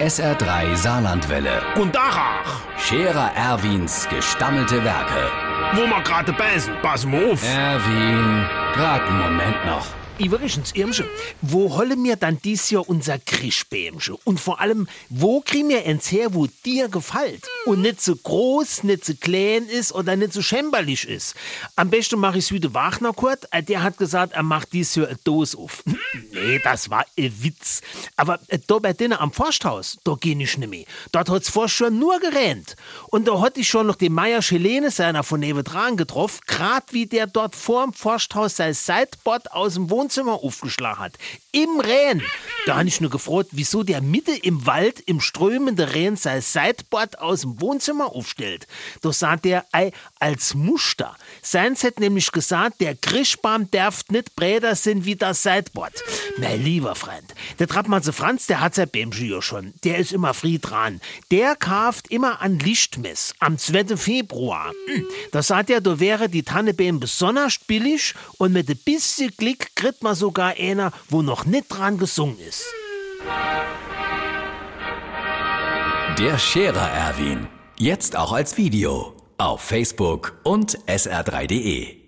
SR3 Saarlandwelle. Und Dachach, Scherer Erwins gestammelte Werke. wo wir gerade beißen, pass mal auf. Erwin, grad einen Moment noch. Übrigens, Irmsche, wo holle mir dann dies Jahr unser Krischbämsche? Und vor allem, wo kriegen wir eins her, wo dir gefällt? Und nicht so groß, nicht so klein ist oder nicht so schämmerlich ist. Am besten mache ich's wie der Wagner Kurt. äh, Der hat gesagt, er macht dies Jahr eine Dose auf. nee, das war ein Witz. Aber äh, da bei denen am Forsthaus, da geh ich nicht mehr. Dort hat's vorher schon nur gerannt. Und da hatte ich schon noch den Meier Schelene seiner von nebenan getroffen, grad wie der dort vorm Forsthaus sein Sideboard aus dem Wohnzimmer aufgeschlagen hat. Im Rehen. Da habe ich nur gefragt, wieso der Mitte im Wald im strömenden Rehen sein Sideboard aus dem Wohnzimmer aufstellt. Da sagt er, ei, als Muster. Seins hat nämlich gesagt, der Krischbaum darf nicht Bräder sind wie das Sideboard. Mein lieber Freund, der Trappmann Franz, der hat sein Bämsche ja schon. Der ist immer früh dran. Der kauft immer an Lichtmess am 2. Februar. Hm, Da sagt er, da wäre die Tannebäm besonders billig und mit ein bisschen Glück kriegt man sogar einer, wo noch nicht dran gesungen ist. Der Scherer Erwin. Jetzt auch als Video. Auf Facebook und sr3.de.